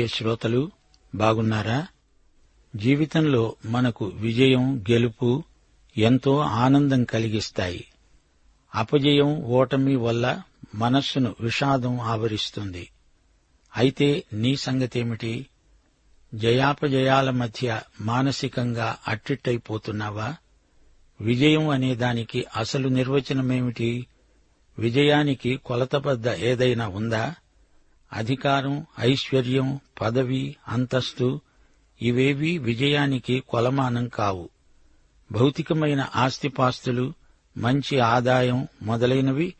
ప్రియ శ్రోతలు బాగున్నారా? జీవితంలో మనకు విజయం గెలుపు ఎంతో ఆనందం కలిగిస్తాయి. అపజయం ఓటమి వల్ల మనస్సును విషాదం ఆవరిస్తుంది. అయితే నీ సంగతేమిటి? జయాపజయాల మధ్య మానసికంగా అట్టిట్టయిపోతున్నావా? విజయం అనే దానికి అసలు నిర్వచనమేమిటి? విజయానికి కొలతబద్ద ఏదైనా ఉందా? అధికారం ఐశ్వర్యం పదవి అంతస్తు ఇవేవీ విజయానికి కొలమానం కావు. భౌతికమైన ఆస్తిపాస్తులు మంచి ఆదాయం మొదలైనవి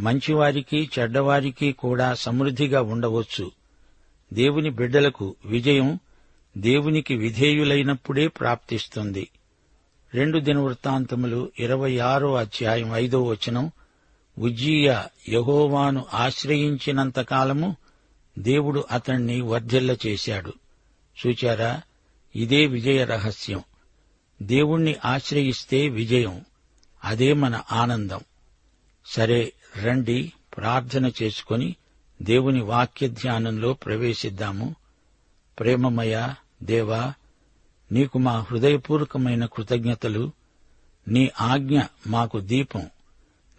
మంచివారికి చెడ్డవారికి కూడా సమృద్ధిగా ఉండవచ్చు. దేవుని బిడ్డలకు విజయం దేవునికి విధేయులైనప్పుడే ప్రాప్తిస్తుంది. రెండు దినవృత్తాంతములు ఇరవై ఆరో అధ్యాయం ఐదో వచనం ఉజ్జీయ యహోవాను ఆశ్రయించినంతకాలము దేవుడు అతణ్ణి వర్ధిల్ల చేశాడు. చూచారా? ఇదే విజయ రహస్యం. దేవుణ్ణి ఆశ్రయిస్తే విజయం. అదే మన ఆనందం. సరే రండి ప్రార్థన చేసుకొని దేవుని వాక్య ధ్యానంలో ప్రవేశిద్దాము. ప్రేమమయ దేవా నీకు మా హృదయపూర్వకమైన కృతజ్ఞతలు. నీ ఆజ్ఞ మాకు దీపం.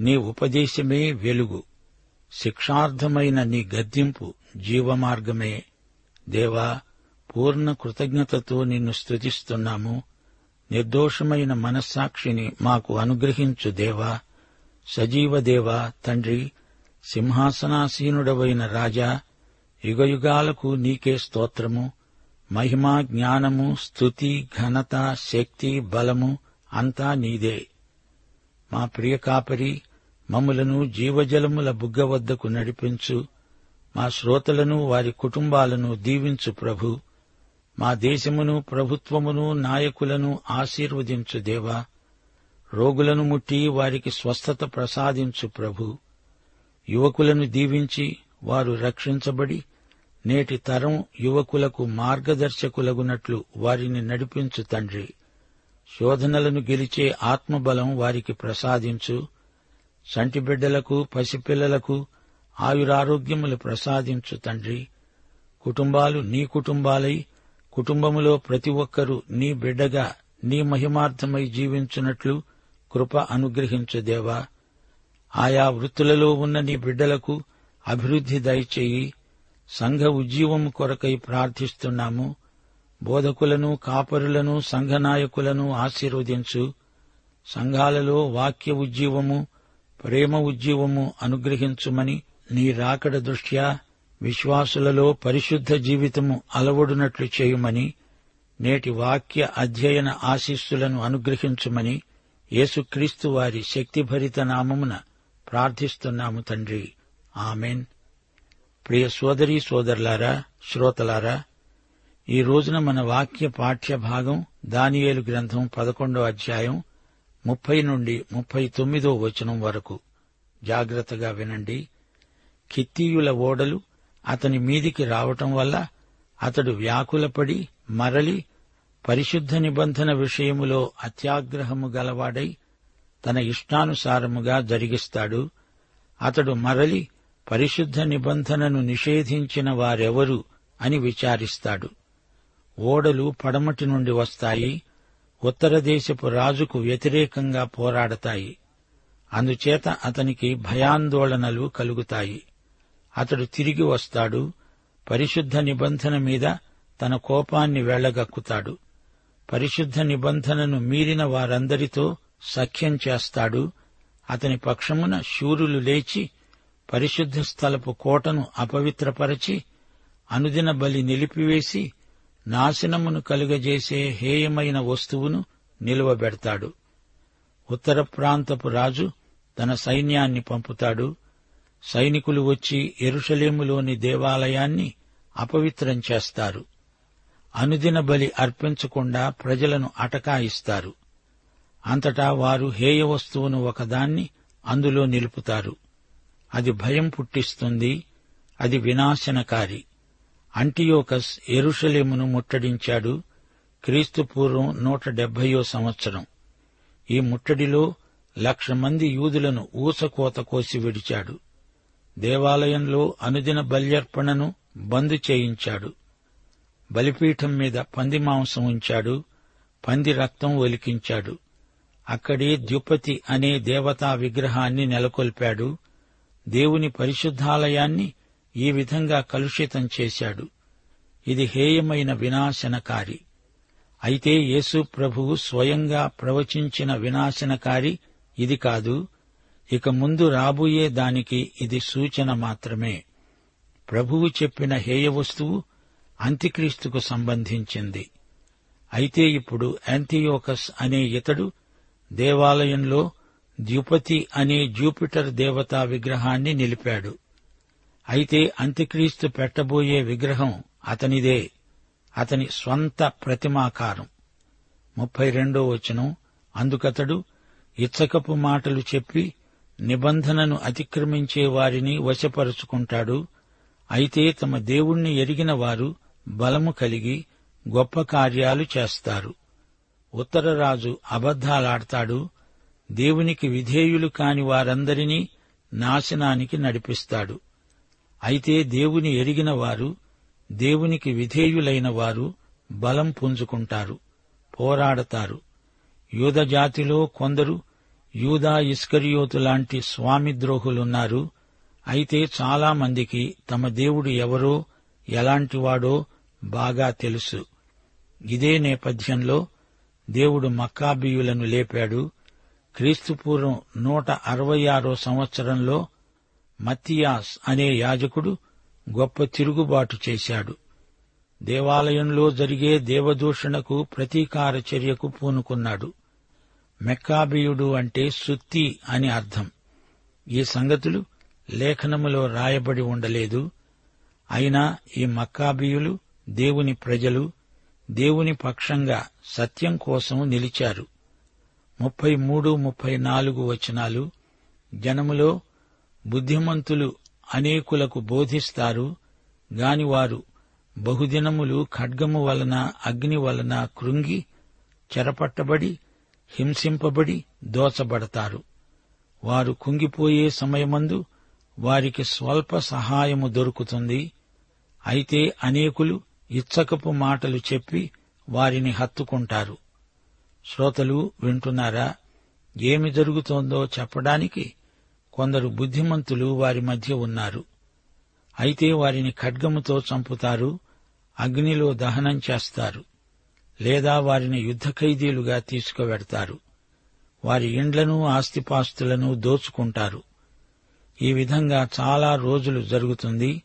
నీ ఉపదేశమే వెలుగు. శిక్షార్థమైన నీ గద్దింపు జీవమార్గమే. దేవా పూర్ణ కృతజ్ఞతతో నిన్ను స్తుతిస్తున్నాము. నిర్దోషమైన మనస్సాక్షిని మాకు అనుగ్రహించు దేవా. సజీవ దేవా తండ్రి సింహాసనాసీనుడవైన రాజా యుగయుగాలకు నీకే స్తోత్రము. మహిమా జ్ఞానము స్తుతి ఘనత శక్తి బలము అంతా నీదే. మా ప్రియ కాపరి మమ్ములను జీవజలముల బుగ్గ వద్దకు నడిపించు. మా శ్రోతలను వారి కుటుంబాలను దీవించు ప్రభు. మా దేశమును ప్రభుత్వమును నాయకులను ఆశీర్వదించు దేవా. రోగులను ముట్టి వారికి స్వస్థత ప్రసాదించు ప్రభు. యువకులను దీవించి వారు రక్షించబడి నేటి తరం యువకులకు మార్గదర్శకులగునట్లు వారిని నడిపించు తండ్రి. శోధనలను గెలిచే ఆత్మబలం వారికి ప్రసాదించు. సంటిబిడ్డలకు పసిపిల్లలకు ఆయురారోగ్యములు ప్రసాదించు తండ్రి. కుటుంబాలు నీ కుటుంబాలై కుటుంబములో ప్రతి ఒక్కరూ నీ బిడ్డగా నీ మహిమార్థమై జీవించున్నట్లు కృప అనుగ్రహించు దేవా. ఆయా వృత్తులలో ఉన్న నీ బిడ్డలకు అభివృద్ధి దయచేయి. సంఘ ఉజ్జీవము కొరకై ప్రార్థిస్తున్నాము. బోధకులను కాపరులను సంఘనాయకులను ఆశీర్వదించు. సంఘాలలో వాక్య ఉజ్జీవము ప్రేమ ఉజ్జీవము అనుగ్రహించుమని నీ రాకడ దృష్ట్యా విశ్వాసులలో పరిశుద్ధ జీవితము అలవడునట్లు చేయుమని నేటి వాక్య అధ్యయన ఆశీస్సులను అనుగ్రహించుమని యేసుక్రీస్తు వారి శక్తిభరిత నామమున ప్రార్థిస్తున్నాము తండ్రి. ఆమెన్. ప్రియ సోదరీ సోదరులారా శ్రోతలారా ఈ రోజున మన వాక్య పాఠ్య భాగం దానియేలు గ్రంథం పదకొండో అధ్యాయం ముప్పై నుండి ముప్పై తొమ్మిదో వచనం వరకు. జాగ్రత్తగా వినండి. కిత్తీయుల ఓడలు అతని మీదికి రావటం వల్ల అతడు వ్యాకులపడి మరలి పరిశుద్ధ నిబంధన విషయములో అత్యాగ్రహము గలవాడై తన ఇష్టానుసారముగా జరిగిస్తాడు. అతడు మరలి పరిశుద్ధ నిబంధనను నిషేధించిన వారెవరు అని విచారిస్తాడు. ఓడలు పడమటి నుండి వస్తాయి. ఉత్తర దేశపు రాజుకు వ్యతిరేకంగా పోరాడతాయి. అందుచేత అతనికి భయాందోళనలు కలుగుతాయి. అతడు తిరిగి వస్తాడు పరిశుద్ధ నిబంధన మీద తన కోపాన్ని వెళ్ళగక్కుతాడు. పరిశుద్ధ నిబంధనను మీరిన వారందరితో సఖ్యం చేస్తాడు. అతని పక్షమున శూరులు లేచి పరిశుద్ధ స్థలపు కోటను అపవిత్రపరచి అనుదిన బలి నిలిపివేసి నాశనమును కలుగజేసే హేయమైన వస్తువును నిలువబెడతాడు. ఉత్తర ప్రాంతపు రాజు తన సైన్యాన్ని పంపుతాడు. సైనికులు వచ్చి ఎరుషలేములోని దేవాలయాన్ని అపవిత్రం చేస్తారు. అనుదిన బలి అర్పించకుండా ప్రజలను అటకాయిస్తారు. అంతటా వారు హేయ వస్తువును ఒకదాన్ని అందులో నిలుపుతారు. అది భయం పుట్టిస్తుంది. అది వినాశనకారి. అంటియోకస్ ఎరుషలేమును ముట్టడించాడు క్రీస్తుపూర్వం నూట డెబ్బయో సంవత్సరం. ఈ ముట్టడిలో లక్ష మంది యూదులను ఊసకోత కోసి విడిచాడు. దేవాలయంలో అనుదిన బల్యర్పణను బంద్ చేయించాడు. బలిపీఠం మీద పంది మాంసం ఉంచాడు. పంది రక్తం ఒలికించాడు. అక్కడే ద్యుపతి అనే దేవతా విగ్రహాన్ని నెలకొల్పాడు. దేవుని పరిశుద్ధాలయాన్ని ఈ విధంగా కలుషితం చేశాడు. ఇది హేయమైన వినాశనకారి. అయితే యేసు ప్రభువు స్వయంగా ప్రవచించిన వినాశనకారి ఇది కాదు. ఇక ముందు రాబోయే దానికి ఇది సూచన మాత్రమే. ప్రభువు చెప్పిన హేయ వస్తువు అంత్యక్రీస్తుకు సంబంధించింది. అయితే ఇప్పుడు యాంతియోకస్ అనే ఇతడు దేవాలయంలో ద్యుపతి అనే జూపిటర్ దేవతా విగ్రహాన్ని నిలిపాడు. అయితే అంత్యక్రీస్తు పెట్టబోయే విగ్రహం అతనిదే అతని స్వంత ప్రతిమాకారం. ముప్పై రెండో వచనం అందుకతడు ఇచ్చకపు మాటలు చెప్పి నిబంధనను అతిక్రమించే వారిని వశపరుచుకుంటాడు. అయితే తమ దేవుణ్ణి ఎరిగిన వారు బలము కలిగి గొప్ప కార్యాలు చేస్తారు. ఉత్తరరాజు అబద్ధాలాడతాడు దేవునికి విధేయులు కాని వారందరినీ నాశనానికి నడిపిస్తాడు. అయితే దేవుని ఎరిగిన వారు దేవునికి విధేయులైన వారు బలం పుంజుకుంటారు పోరాడతారు. యూదజాతిలో కొందరు యూదా ఇస్కరియోతు లాంటి స్వామిద్రోహులున్నారు అయితే చాలామందికి తమ దేవుడు ఎవరో ఎలాంటివాడో బాగా తెలుసు. ఇదే నేపథ్యంలో దేవుడు మక్కాబీయులను లేపాడు. క్రీస్తుపూర్వం నూట అరవై ఆరో సంవత్సరంలో మత్తియాస్ అనే యాజకుడు గొప్ప తిరుగుబాటు చేశాడు. దేవాలయంలో జరిగే దేవదూషణకు ప్రతీకార చర్యకు పూనుకున్నాడు. మెక్కాబియుడు అంటే సుత్తి అని అర్థం. ఈ సంగతులు లేఖనములో రాయబడి ఉండలేదు. అయినా ఈ మక్కాబీయులు దేవుని ప్రజలు దేవుని పక్షంగా సత్యం కోసం నిలిచారు. ముప్పై మూడు ముప్పై నాలుగు వచనాలు జనములో బుద్ధిమంతులు అనేకులకు బోధిస్తారు గాని వారు బహుదినములు ఖడ్గము వలన అగ్ని వలన కృంగి చెరపట్టబడి హింసింపబడి దోచబడతారు. వారు కుంగిపోయే సమయమందు వారికి స్వల్ప సహాయము దొరుకుతుంది. అయితే అనేకులు ఇచ్చకపు మాటలు చెప్పి వారిని హత్తుకుంటారు. శ్రోతలు వింటున్నారా? ఏమి జరుగుతోందో చెప్పడానికి కొందరు బుద్ధిమంతులు వారి మధ్య ఉన్నారు. అయితే వారిని ఖడ్గముతో చంపుతారు అగ్నిలో దహనం చేస్తారు లేదా వారిని యుద్ధ ఖైదీలుగా తీసుకువెడతారు. వారి ఇండ్లను ఆస్తిపాస్తులను దోచుకుంటారు. ఈ విధంగా చాలా రోజులు జరుగుతుంది.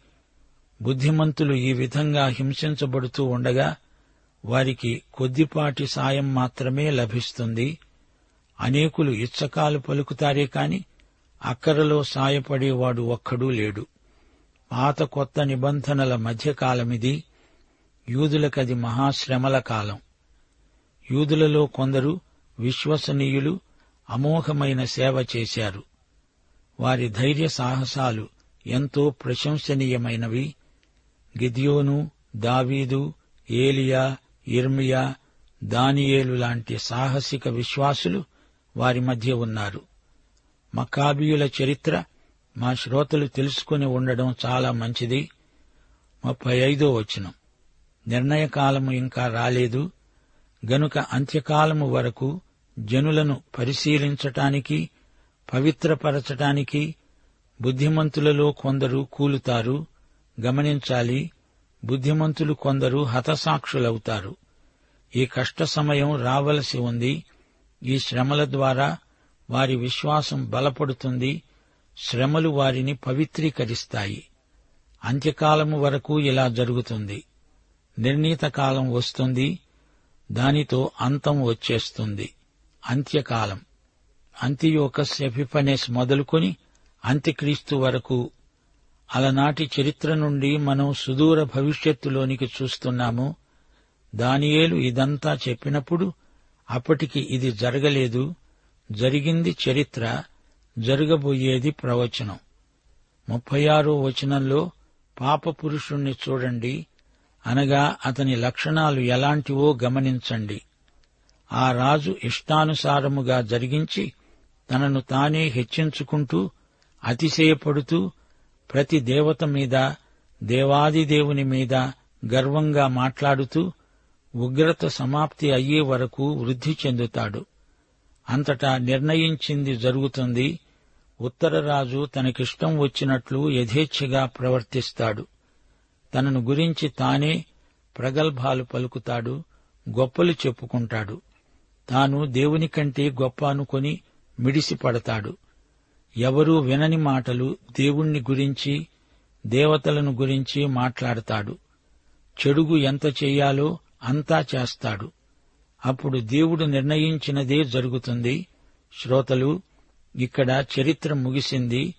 బుద్ధిమంతులు ఈ విధంగా హింసించబడుతూ ఉండగా వారికి కొద్దిపాటి సాయం మాత్రమే లభిస్తుంది. అనేకులు ఇచ్చకాలు పలుకుతారే కాని అక్కరలో సాయపడేవాడు ఒక్కడూ లేడు. పాత కొత్త నిబంధనల మధ్యకాలమిది యూదులకది మహాశ్రమల కాలం. యూదులలో కొందరు విశ్వసనీయులు అమోఘమైన సేవ చేశారు. వారి ధైర్య సాహసాలు ఎంతో ప్రశంసనీయమైనవి. గిద్యోను దావీదు ఏలియా ఇర్మియా దానియేలు లాంటి సాహసిక విశ్వాసులు వారి మధ్య ఉన్నారు. మకాబీయుల చరిత్ర మా శ్రోతలు తెలుసుకుని ఉండడం చాలా మంచిది. ముప్పై ఐదో వచనం. నిర్ణయకాలము ఇంకా రాలేదు. గనుక అంత్యకాలము వరకు జనులను పరిశీలించటానికి పవిత్రపరచటానికి బుద్ధిమంతులలో కొందరు కూలుతారు. గమనించాలి బుద్ధిమంతులు కొందరు హతసాక్షులవుతారు. ఈ కష్ట సమయం రావలసి ఉంది. ఈ శ్రమల ద్వారా వారి విశ్వాసం బలపడుతుంది శ్రమలు వారిని పవిత్రీకరిస్తాయి. అంత్యకాలము వరకు ఇలా జరుగుతుంది. నిర్ణీత కాలం వస్తుంది దానితో అంతం వచ్చేస్తుంది. అంత్యకాలం. అంత్యోకస్ ఎపిఫనెస్ మొదలుకొని అంత్యక్రీస్తు వరకు అలనాటి చరిత్ర నుండి మనం సుదూర భవిష్యత్తులోనికి చూస్తున్నాము. దానియేలు ఇదంతా చెప్పినప్పుడు అప్పటికి ఇది జరగలేదు. జరిగింది చరిత్ర జరగబోయేది ప్రవచనం. ముప్పై ఆరో వచనంలో పాపపురుషుణ్ణి చూడండి అనగా అతని లక్షణాలు ఎలాంటివో గమనించండి. ఆ రాజు ఇష్టానుసారముగా జరిగించి తనను తానే హెచ్చించుకుంటూ అతిశయపడుతూ ప్రతి దేవత మీద దేవాది దేవుని మీద గర్వంగా మాట్లాడుతూ ఉగ్రత సమాప్తి అయ్యే వరకు వృద్ధి చెందుతాడు. అంతటా నిర్ణయించింది జరుగుతుంది. ఉత్తరరాజు తనకిష్టం వచ్చినట్లు యథేచ్ఛగా ప్రవర్తిస్తాడు. తనను గురించి తానే ప్రగల్భాలు పలుకుతాడు గొప్పలు చెప్పుకుంటాడు. తాను దేవుని కంటే గొప్ప అనుకొని మిడిసిపడతాడు. ఎవరూ వినని మాటలు దేవుణ్ణి గురించి దేవతలను గురించి మాట్లాడతాడు. చెడుగు ఎంత చెయ్యాలో అంతా చేస్తాడు. అప్పుడు దేవుడు నిర్ణయించినదే జరుగుతుంది. శ్రోతలు ఇక్కడ చరిత్ర ముగిసింది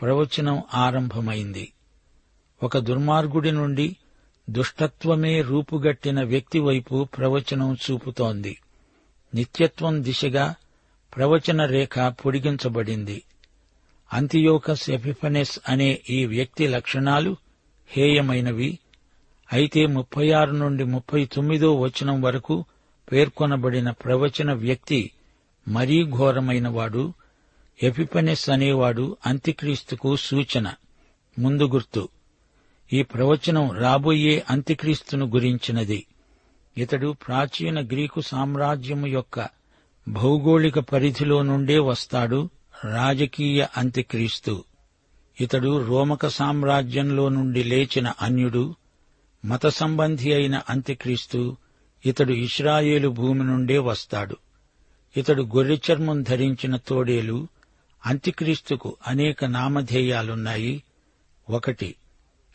ప్రవచనం ఆరంభమైంది. ఒక దుర్మార్గుడి నుండి దుష్టత్వమే రూపుగట్టిన వ్యక్తి వైపు ప్రవచనం చూపుతోంది. నిత్యత్వం దిశగా ప్రవచన రేఖ పొడిగించబడింది. అంతియోకస్ ఎపిఫనెస్ అనే ఈ వ్యక్తి లక్షణాలు హేయమైనవి. అయితే ముప్పై ఆరు నుండి ముప్పై తొమ్మిదో వచనం వరకు పేర్కొనబడిన ప్రవచన వ్యక్తి మరీ ఘోరమైనవాడు ఎపిపనెస్ అనేవాడు అంత్యక్రీస్తుకు సూచన. ముందు గుర్తు ఈ ప్రవచనం రాబోయే అంత్యక్రీస్తును గురించినది. ఇతడు ప్రాచీన గ్రీకు సామ్రాజ్యము యొక్క భౌగోళిక పరిధిలో నుండే వస్తాడు రాజకీయ అంత్యక్రీస్తు ఇతడు రోమక సామ్రాజ్యంలో నుండి లేచిన అన్యుడు మత సంబంధి అయిన అంత్యక్రీస్తు ఇతడు ఇస్రాయేలు భూమి నుండే వస్తాడు. ఇతడు గొర్రె చర్మం ధరించిన తోడేలు అంత్యక్రీస్తుకు అనేక నామధేయాలున్నాయి. ఒకటి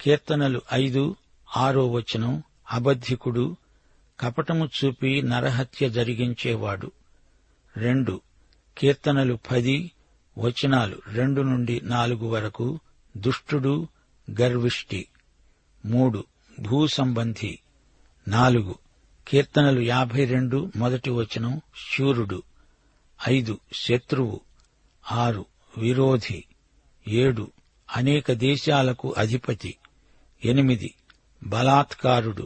కీర్తనలు ఐదు ఆరో వచనం అబద్ధికుడు కపటము చూపి నరహత్య జరిగించేవాడు. రెండు కీర్తనలు పది వచనాలు రెండు నుండి నాలుగు వరకు దుష్టుడు గర్విష్టి. మూడు భూ సంబంధి నాలుగు కీర్తనలు యాభై రెండు మొదటి వచనం శూరుడు ఐదు శత్రువు ఆరు విరోధి ఏడు అనేక దేశాలకు అధిపతి ఎనిమిది బలాత్కారుడు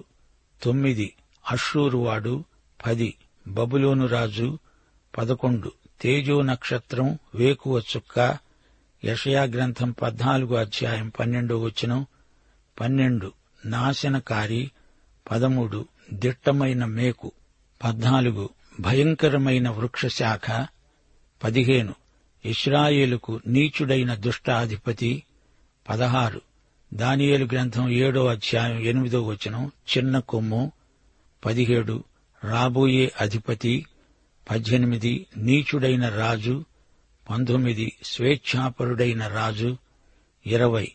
తొమ్మిది అశ్షూరువాడు పది బబులోను రాజు పదకొండు తేజో నక్షత్రం వేకువ చుక్క యషయా గ్రంథం పద్నాలుగు అధ్యాయం పన్నెండో వచనం పన్నెండు నాశనకారి పదమూడు దిట్టమైన మేకు పద్నాలుగు భయంకరమైన వృక్షశాఖ పదిహేను ఇస్రాయేలుకు నీచుడైన దుష్టాధిపతి పదహారు దానియేలు గ్రంథం ఏడో అధ్యాయం ఎనిమిదో వచనం చిన్న కొమ్ము పదిహేడు రాబోయే అధిపతి పద్దెనిమిది నీచుడైన రాజు పంతొమ్మిది స్వేచ్ఛాపరుడైన రాజు ఇరవై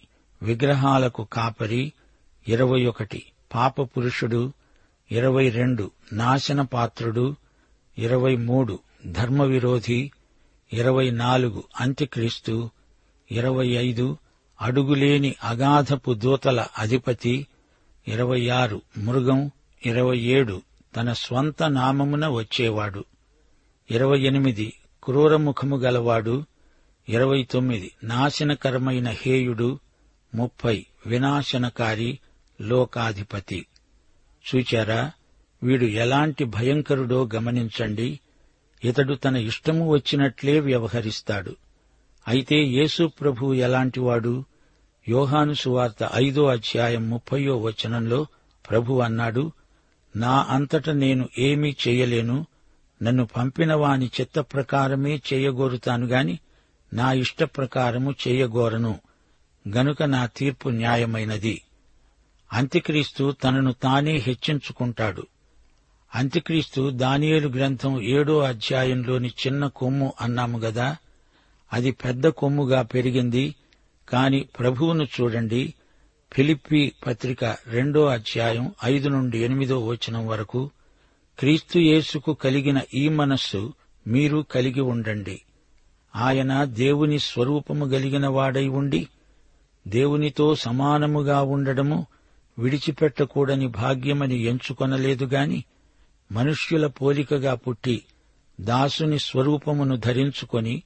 విగ్రహాలకు కాపరి ఇరవై ఒకటి పాపపురుషుడు ఇరవై రెండు నాశన పాత్రుడు ఇరవై మూడు ధర్మవిరోధి ఇరవై నాలుగు అంత్యక్రీస్తు ఇరవై ఐదు అడుగులేని అగాధపు దూతల అధిపతి ఇరవై ఆరు మృగం ఇరవై ఏడు తన స్వంత నామమున వచ్చేవాడు ఇరవై ఎనిమిది క్రూరముఖము గలవాడు ఇరవై తొమ్మిది నాశనకరమైన హేయుడు ముప్పై వినాశనకారి లోకాధిపతి. చూచారా? వీడు ఎలాంటి భయంకరుడో గమనించండి. ఇతడు తన ఇష్టము వచ్చినట్లే వ్యవహరిస్తాడు. అయితే యేసు ప్రభు ఎలాంటివాడు? యోహాను సువార్త ఐదో అధ్యాయం ముప్పయో వచనంలో ప్రభు అన్నాడు నా అంతట నేను ఏమీ చేయలేను. నన్ను పంపిన వాని చిత్త ప్రకారమే చేయగోరుతాను గాని నా ఇష్ట ప్రకారము చేయగోరను. గనుక నా తీర్పు న్యాయమైనది. అంత్యక్రీస్తు తనను తానే హెచ్చించుకుంటాడు. అంత్యక్రీస్తు దానియేలు గ్రంథం ఏడో అధ్యాయంలోని చిన్న కొమ్ము అన్నాము గదా? అది పెద్ద కొమ్ముగా పెరిగింది. కాని ప్రభువును చూడండి. ఫిలిప్పి పత్రిక రెండో అధ్యాయం ఐదు నుండి ఎనిమిదో వచనం వరకు క్రీస్తు యేసుకు కలిగిన ఈ మనస్సు మీరు కలిగి ఉండండి. ఆయన దేవుని స్వరూపము కలిగిన వాడై ఉండి దేవునితో సమానముగా ఉండడము విడిచిపెట్టకూడని భాగ్యమని ఎంచుకొనలేదు గాని మనుష్యుల పోలికగా పుట్టి దాసుని స్వరూపమును ధరించుకొని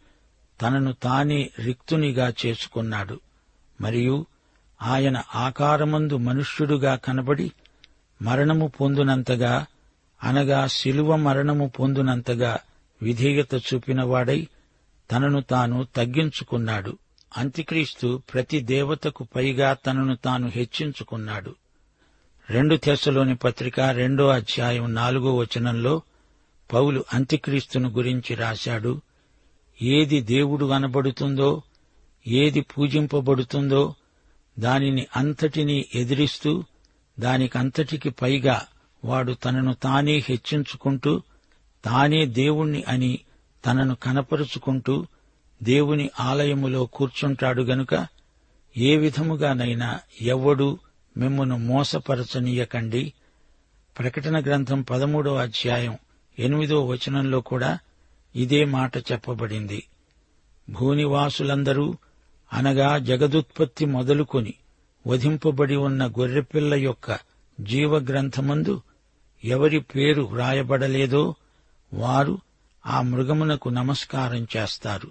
తనను తానే రిక్తునిగా చేసుకున్నాడు. మరియు ఆయన ఆకారమందు మనుష్యుడుగా కనబడి మరణము పొందునంతగా అనగా శిలువ మరణము పొందునంతగా విధేయత చూపినవాడై తనను తాను తగ్గించుకున్నాడు. అంత్యక్రీస్తు ప్రతి దేవతకు పైగా తనను తాను హెచ్చించుకున్నాడు. రెండు తెస్సలోని పత్రిక రెండో అధ్యాయం నాలుగో వచనంలో పౌలు అంత్యక్రీస్తును గురించి రాశాడు. ఏది దేవుడు అనబడుతుందో ఏది పూజింపబడుతుందో దానిని అంతటినీ ఎదిరిస్తూ దానికంతటికి పైగా వాడు తనను తానే హెచ్చించుకుంటూ తానే దేవుణ్ణి అని తనను కనపరుచుకుంటూ దేవుని ఆలయములో కూర్చుంటాడు గనుక ఏ విధముగానైనా ఎవ్వడూ మిమ్మను మోసపరచనీయకండి. ప్రకటన గ్రంథం పదమూడో అధ్యాయం ఎనిమిదో వచనంలో కూడా ఇదే మాట చెప్పబడింది. భూనివాసులందరూ అనగా జగదుత్పత్తి మొదలుకొని వధింపబడి ఉన్న గొర్రెపిల్ల యొక్క జీవగ్రంథమందు ఎవరి పేరు వ్రాయబడలేదో వారు ఆ మృగమునకు నమస్కారం చేస్తారు.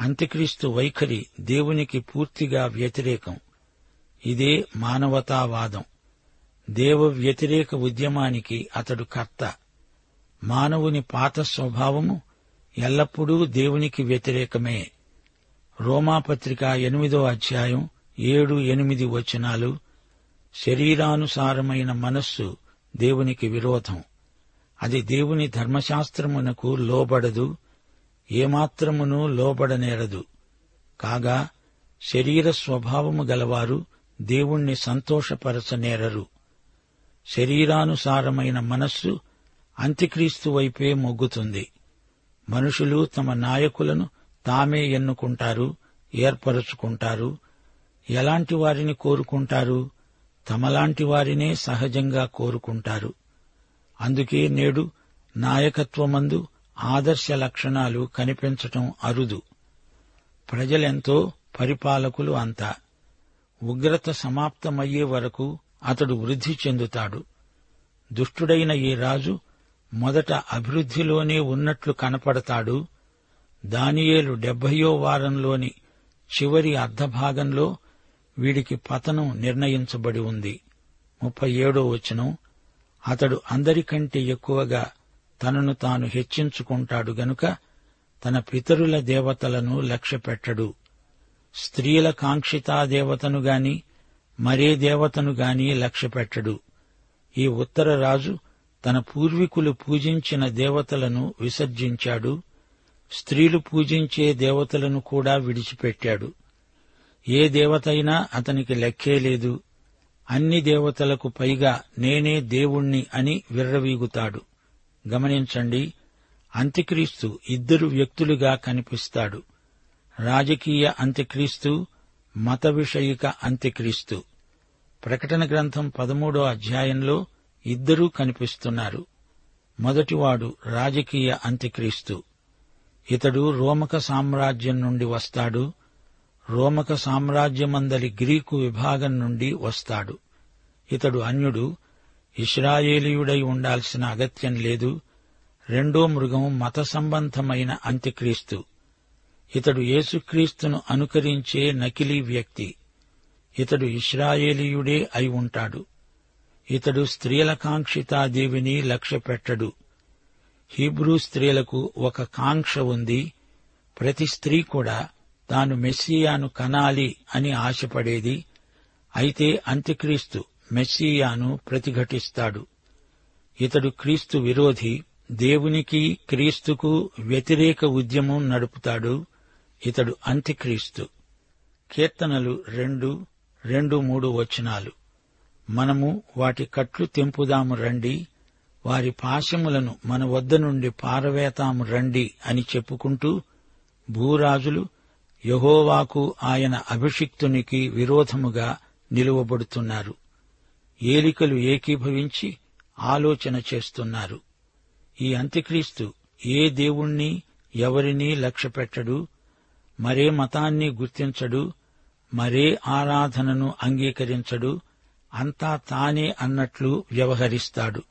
అంత్యక్రీస్తు వైఖరి దేవునికి పూర్తిగా వ్యతిరేకం. ఇదే మానవతావాదం. దేవ వ్యతిరేక ఉద్యమానికి అతడు కర్త. మానవుని పాత స్వభావము ఎల్లప్పుడూ దేవునికి వ్యతిరేకమే. రోమాపత్రిక ఎనిమిదో అధ్యాయం ఏడు ఎనిమిది వచనాలు శరీరానుసారమైన మనస్సు దేవునికి విరోధం. అది దేవుని ధర్మశాస్త్రమునకు లోబడదు ఏమాత్రమును లోబడనేరదు. కాగా శరీర స్వభావము గలవారు దేవుణ్ణి సంతోషపరచనేరరు. శరీరానుసారమైన మనస్సు అంత్యక్రీస్తు వైపే మొగ్గుతుంది. మనుషులు తమ నాయకులను తామే ఎన్నుకుంటారు ఏర్పరుచుకుంటారు. ఎలాంటి వారిని కోరుకుంటారు? తమలాంటి వారినే సహజంగా కోరుకుంటారు. అందుకే నేడు నాయకత్వమందు ఆదర్శ లక్షణాలు కనిపించటం అరుదు. ప్రజలెంతో పరిపాలకులు అంతా. ఉగ్రత సమాప్తమయ్యే వరకు అతడు వృద్ధి చెందుతాడు. దుష్టుడైన ఈ రాజు మొదట అభివృద్ధిలోనే ఉన్నట్లు కనపడతాడు. దానియేలు డెబ్బయో వారంలోని చివరి అర్ధభాగంలో వీడికి పతనం నిర్ణయించబడి ఉంది. ముప్పై ఏడో వచనం అతడు అందరికంటే ఎక్కువగా తనను తాను హెచ్చించుకుంటాడు గనుక తన పితరుల దేవతలను లక్ష్యపెట్టడు. స్త్రీల కాంక్షితా దేవతను గాని మరే దేవతను గాని లక్ష్యపెట్టడు ఈ ఉత్తర రాజు తన పూర్వీకులు పూజించిన దేవతలను విసర్జించాడు స్త్రీలు పూజించే దేవతలను కూడా విడిచిపెట్టాడు. ఏ దేవతైనా అతనికి లెక్కే లేదు. అన్ని దేవతలకు పైగా నేనే దేవుణ్ణి అని విర్రవీగుతాడు. గమనించండి అంత్యక్రీస్తు ఇద్దరు వ్యక్తులుగా కనిపిస్తాడు. రాజకీయ అంత్యక్రీస్తు మత విషయిక అంత్యక్రీస్తు. ప్రకటన గ్రంథం పదమూడో అధ్యాయంలో ఇద్దరూ కనిపిస్తున్నారు. మొదటివాడు రాజకీయ అంత్యక్రీస్తు. ఇతడు రోమక సామ్రాజ్యం నుండి వస్తాడు. రోమక సామ్రాజ్యమందలి గ్రీకు విభాగం నుండి వస్తాడు. ఇతడు అన్యుడు ఇస్రాయేలీయుడై ఉండాల్సిన అగత్యం లేదు. రెండో మృగం మత సంబంధమైన అంత్యక్రీస్తు. ఇతడు యేసుక్రీస్తును అనుకరించే నకిలీ వ్యక్తి. ఇతడు ఇస్రాయేలీయుడే అయి ఉంటాడు. ఇతడు స్త్రీల కాంక్షితాదేవిని లక్ష్యపెట్టడు. హీబ్రూ స్త్రీలకు ఒక కాంక్ష ఉంది. ప్రతి స్త్రీ కూడా తాను మెస్సియాను కనాలి అని ఆశపడేది. అయితే అంత్యక్రీస్తు మెస్సియాను ప్రతిఘటిస్తాడు. ఇతడు క్రీస్తు విరోధి దేవునికి క్రీస్తుకు వ్యతిరేక ఉద్యమం నడుపుతాడు. ఇతడు అంత్యక్రీస్తు. కీర్తనలు రెండు రెండు మూడు వచనాలు. మనము వాటి కట్లు తెంపుదాము రండి వారి పాశములను మన వద్ద నుండి పారవేతాము రండి అని చెప్పుకుంటూ భూరాజులు యహోవాకు ఆయన అభిషిక్తునికి విరోధముగా నిలువబడుతున్నారు. ఏలికలు ఏకీభవించి ఆలోచన చేస్తున్నారు. ఈ అంత్యక్రీస్తు ఏ దేవుణ్ణి ఎవరినీ లక్ష్యపెట్టడు? మరే మతాన్ని గుర్తించడు మరే ఆరాధనను అంగీకరించడు అంతా తానే అన్నట్లు వ్యవహరిస్తాడు.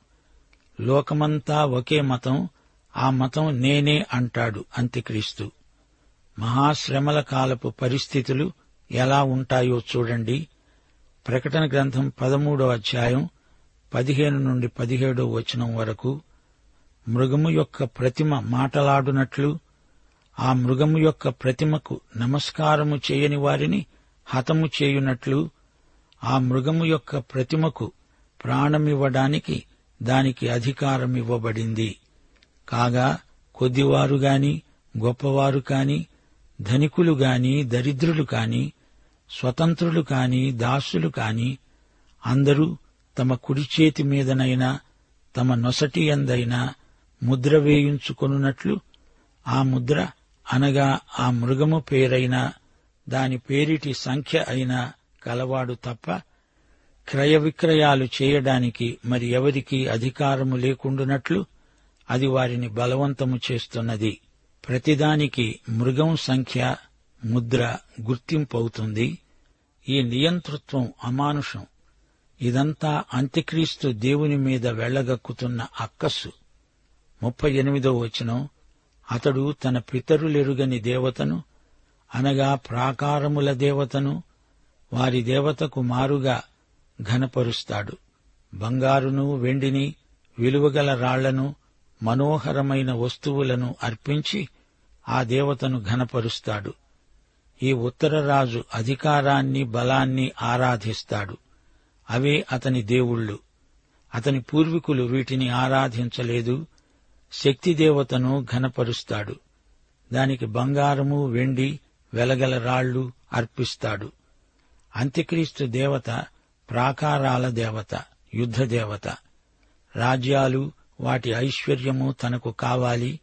లోకమంతా ఒకే మతం ఆ మతం నేనే అంటాడు అంత్యక్రీస్తు. మహాశ్రమల కాలపు పరిస్థితులు ఎలా ఉంటాయో చూడండి. ప్రకటన గ్రంథం పదమూడో అధ్యాయం పదిహేను నుండి పదిహేడో వచనం వరకు మృగము యొక్క ప్రతిమ మాటలాడునట్లు ఆ మృగము యొక్క ప్రతిమకు నమస్కారము చేయని వారిని హతము చేయునట్లు ఆ మృగము యొక్క ప్రతిమకు ప్రాణమివ్వడానికి దానికి అధికారమివ్వబడింది. కాగా కొద్దివారు గాని గొప్పవారు కాని ధనికులు గాని దరిద్రులు కాని స్వతంత్రులు కాని దాసులు కాని అందరూ తమ కుడి చేతి మీదనైనా తమ నొసటి ఎందైనా ముద్ర వేయించుకొనున్నట్లు ఆ ముద్ర అనగా ఆ మృగము పేరైనా దాని పేరిటి సంఖ్య అయినా కలవాడు తప్ప క్రయ విక్రయాలు చేయడానికి మరి ఎవరికీ అధికారము లేకుండునట్లు అది వారిని బలవంతము చేస్తున్నది. ప్రతిదానికి మృగం సంఖ్య ముద్ర గుర్తింపవుతుంది. ఈ నియంతృత్వం అమానుషం. ఇదంతా అంత్యక్రీస్తు దేవుని మీద వెళ్ళగక్కుతున్న అక్కస్సు ముప్పై ఎనిమిదో వచనం. అతడు తన పితరులెరుగని దేవతను అనగా ప్రాకారముల దేవతను వారి దేవతకు మారుగా ఘనపరుస్తాడు. బంగారును వెండిని విలువగల రాళ్ళను మనోహరమైన వస్తువులను అర్పించి ఆ దేవతను ఘనపరుస్తాడు. ఈ ఉత్తరరాజు అధికారాన్ని బలాన్ని ఆరాధిస్తాడు. అవే అతని దేవుళ్ళు. అతని పూర్వీకులు వీటిని ఆరాధించలేదు. శక్తి దేవతను ఘనపరుస్తాడు. దానికి బంగారము వెండి వెలగల రాళ్ళు అర్పిస్తాడు. అంత్యక్రీస్తు దేవత ప్రాకారాల దేవత యుద్ధ దేవత. రాజ్యాలు వాటి ఐశ్వర్యము తనకు కావాలి.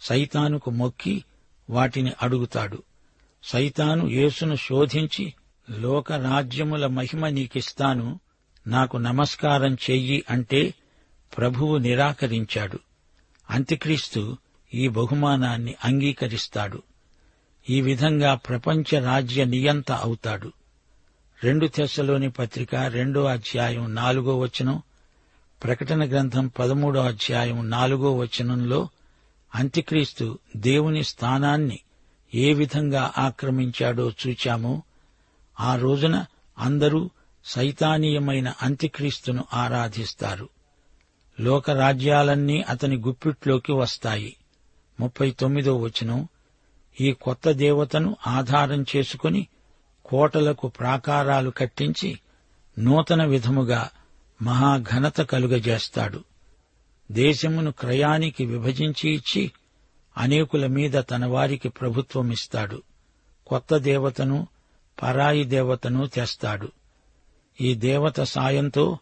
సైతానుకు మొక్కి వాటిని అడుగుతాడు. సైతాను యేసును శోధించి లోక రాజ్యముల మహిమ నీకిస్తాను నాకు నమస్కారం చెయ్యి అంటే ప్రభువు నిరాకరించాడు. అంత్యక్రీస్తు ఈ బహుమానాన్ని అంగీకరిస్తాడు. ఈ విధంగా ప్రపంచ రాజ్య నియంత అవుతాడు. రెండు తెశలోని పత్రిక రెండో అధ్యాయం నాలుగో వచనం ప్రకటన గ్రంథం పదమూడో అధ్యాయం నాలుగో వచనంలో అంత్యక్రీస్తు దేవుని స్థానాన్ని ఏ విధంగా ఆక్రమించాడో చూచామో. ఆ రోజున అందరూ సైతానీయమైన అంత్యక్రీస్తును ఆరాధిస్తారు. లోకరాజ్యాలన్నీ అతని గుప్పిట్లోకి వస్తాయి. ముప్పై తొమ్మిదో వచనం. ఈ కొత్త దేవతను ఆధారం చేసుకుని కోటలకు ప్రాకారాలు కట్టించి నూతన విధముగా మహాఘనత కలుగజేస్తాడు. దేశమును క్రయానికి విభజించి ఇచ్చి అనేకుల మీద తన వారికి ప్రభుత్వమిస్తాడు. కొత్త దేవతను పరాయి దేవతను తెస్తాడు. ఈ దేవత సాయంతో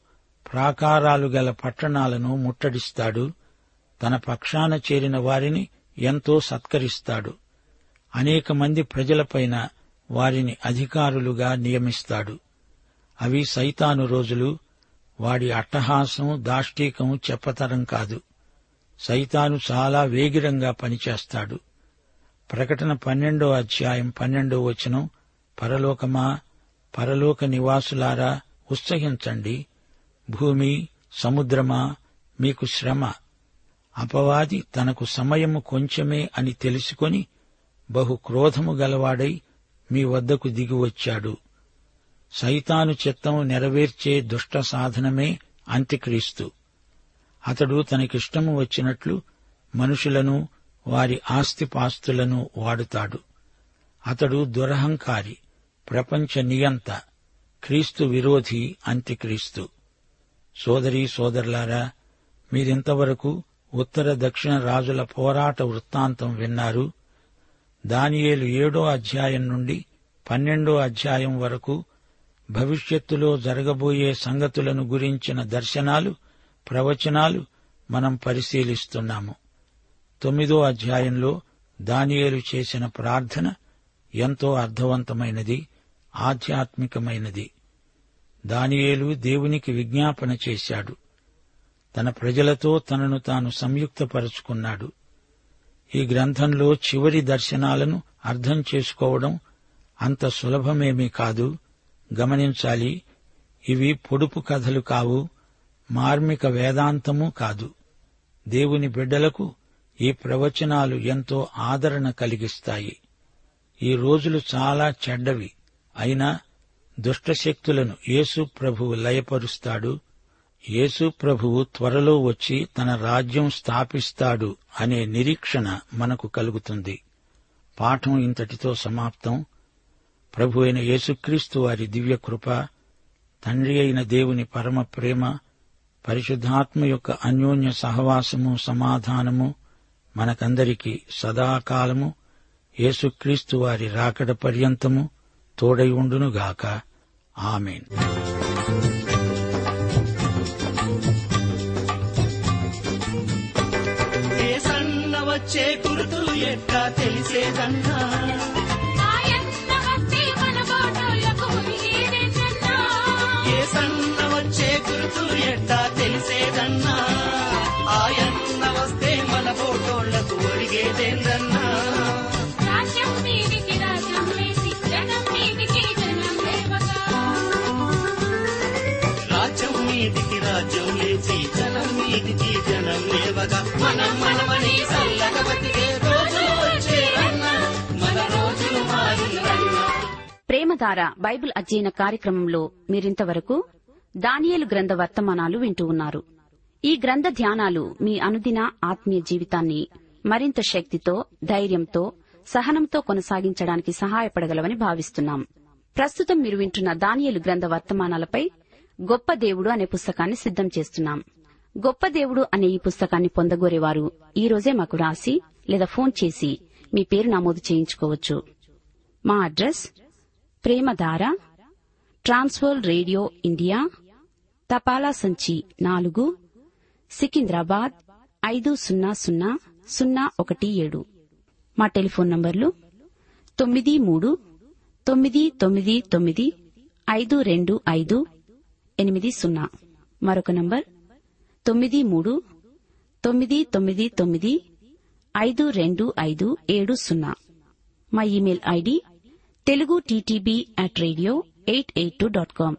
ప్రాకారాలు గల పట్టణాలను ముట్టడిస్తాడు. తన పక్షాన చేరిన వారిని ఎంతో సత్కరిస్తాడు. అనేక మంది ప్రజలపైన వారిని అధికారులుగా నియమిస్తాడు. అవి సైతాను రోజులు. వాడి అట్టహాసం దాష్టీకం చెప్పతరం కాదు. సైతాను చాలా వేగిరంగా పనిచేస్తాడు. ప్రకటన పన్నెండో అధ్యాయం పన్నెండో వచనం పరలోకమా పరలోక నివాసులారా ఉత్సహించండి. భూమి సముద్రమా? మీకు శ్రమ. అపవాది తనకు సమయము కొంచెమే అని తెలుసుకొని బహు క్రోధము గలవాడై మీ వద్దకు దిగివచ్చాడు సైతాను చిత్తం నెరవేర్చే దుష్ట సాధనమే అంత్యక్రీస్తు. అతడు తనకిష్టము వచ్చినట్లు మనుషులను వారి ఆస్తిపాస్తులను వాడుతాడు. అతడు దురహంకారి ప్రపంచ నియంత క్రీస్తు విరోధి అంత్యక్రీస్తు. సోదరీ సోదరులారా మీరింతవరకు ఉత్తర దక్షిణ రాజుల పోరాట వృత్తాంతం విన్నారు. దానియేలు ఏడో అధ్యాయం నుండి పన్నెండో అధ్యాయం వరకు భవిష్యత్తులో జరగబోయే సంగతులను గురించిన దర్శనాలు ప్రవచనాలు మనం పరిశీలిస్తున్నాము. తొమ్మిదో అధ్యాయంలో దానియేలు చేసిన ప్రార్థన ఎంతో అర్థవంతమైనది ఆధ్యాత్మికమైనది. దానియేలు దేవునికి విజ్ఞాపన చేశాడు. తన ప్రజలతో తనను తాను సంయుక్తపరుచుకున్నాడు. ఈ గ్రంథంలో చివరి దర్శనాలను అర్థం చేసుకోవడం అంత సులభమేమీ కాదు. గమనించాలి ఇవి పొడుపు కథలు కావు మార్మిక వేదాంతము కాదు. దేవుని బిడ్డలకు ఈ ప్రవచనాలు ఎంతో ఆదరణ కలిగిస్తాయి. ఈ రోజులు చాలా చెడ్డవి అయినా దుష్టశక్తులను యేసు ప్రభువు లయపరుస్తాడు. యేసు ప్రభువు త్వరలో వచ్చి తన రాజ్యం స్థాపిస్తాడు అనే నిరీక్షణ మనకు కలుగుతుంది. పాఠం ఇంతటితో సమాప్తం. ప్రభు అయిన యేసుక్రీస్తు వారి దివ్య కృప తండ్రి అయిన దేవుని పరమ ప్రేమ పరిశుద్ధాత్మ యొక్క అన్యోన్య సహవాసము సమాధానము మనకందరికీ సదాకాలము. యేసుక్రీస్తు వారి రాకడ పర్యంతము తోడై ఉండునుగాక. ఆమెన్. సన్న వచ్చే గురుతులు ఎట్లా తెలిసేదన్నా? ఆయన్న వస్తే మన బాటలకు మునిగేదెన్నన్నా. ఏ సన్న వచ్చే గురుతులు ఎట్లా తెలిసేదన్నా? ఆయన్న వస్తే మన ఫోటోళ్ళకు ఒరిగేదేందన్నా జనం జనం లేవగా మనం మనమని చల్లగా బతికే రోజులు మన రోజులు ప్రేమధార బైబిల్ అధ్యయన కార్యక్రమంలో మీరింతవరకు దానియేలు గ్రంథ వర్తమానాలు వింటూ ఉన్నారు. ఈ గ్రంథ ధ్యానాలు మీ అనుదిన ఆత్మీయ జీవితాన్ని మరింత శక్తితో ధైర్యంతో సహనంతో కొనసాగించడానికి సహాయపడగలవని భావిస్తున్నాం. ప్రస్తుతం మీరు వింటున్న దానియలు గ్రంథ వర్తమానాలపై గొప్ప దేవుడు అనే పుస్తకాన్ని సిద్ధం చేస్తున్నాం. గొప్ప దేవుడు అనే ఈ పుస్తకాన్ని పొందగోరేవారు ఈ రోజే మాకు రాసి లేదా ఫోన్ చేసి మీ పేరు నమోదు చేయించుకోవచ్చు. మా address Premadhara Trans World Radio India తపాలా సంచి నాలుగు సికింద్రాబాద్ ఐదు సున్నా సున్నా సున్నా ఒకటి ఏడు. మా టెలిఫోన్ నంబర్లు తొమ్మిది మూడు తొమ్మిది తొమ్మిది తొమ్మిది ఐదు రెండు ఐదు ఎనిమిది సున్నా. మరొక నంబర్ తొమ్మిది మూడు తొమ్మిది తొమ్మిది తొమ్మిది ఐదు రెండు ఐదు ఏడు సున్నా. మా email ID Telugu TTB at radio eight eight two dot com.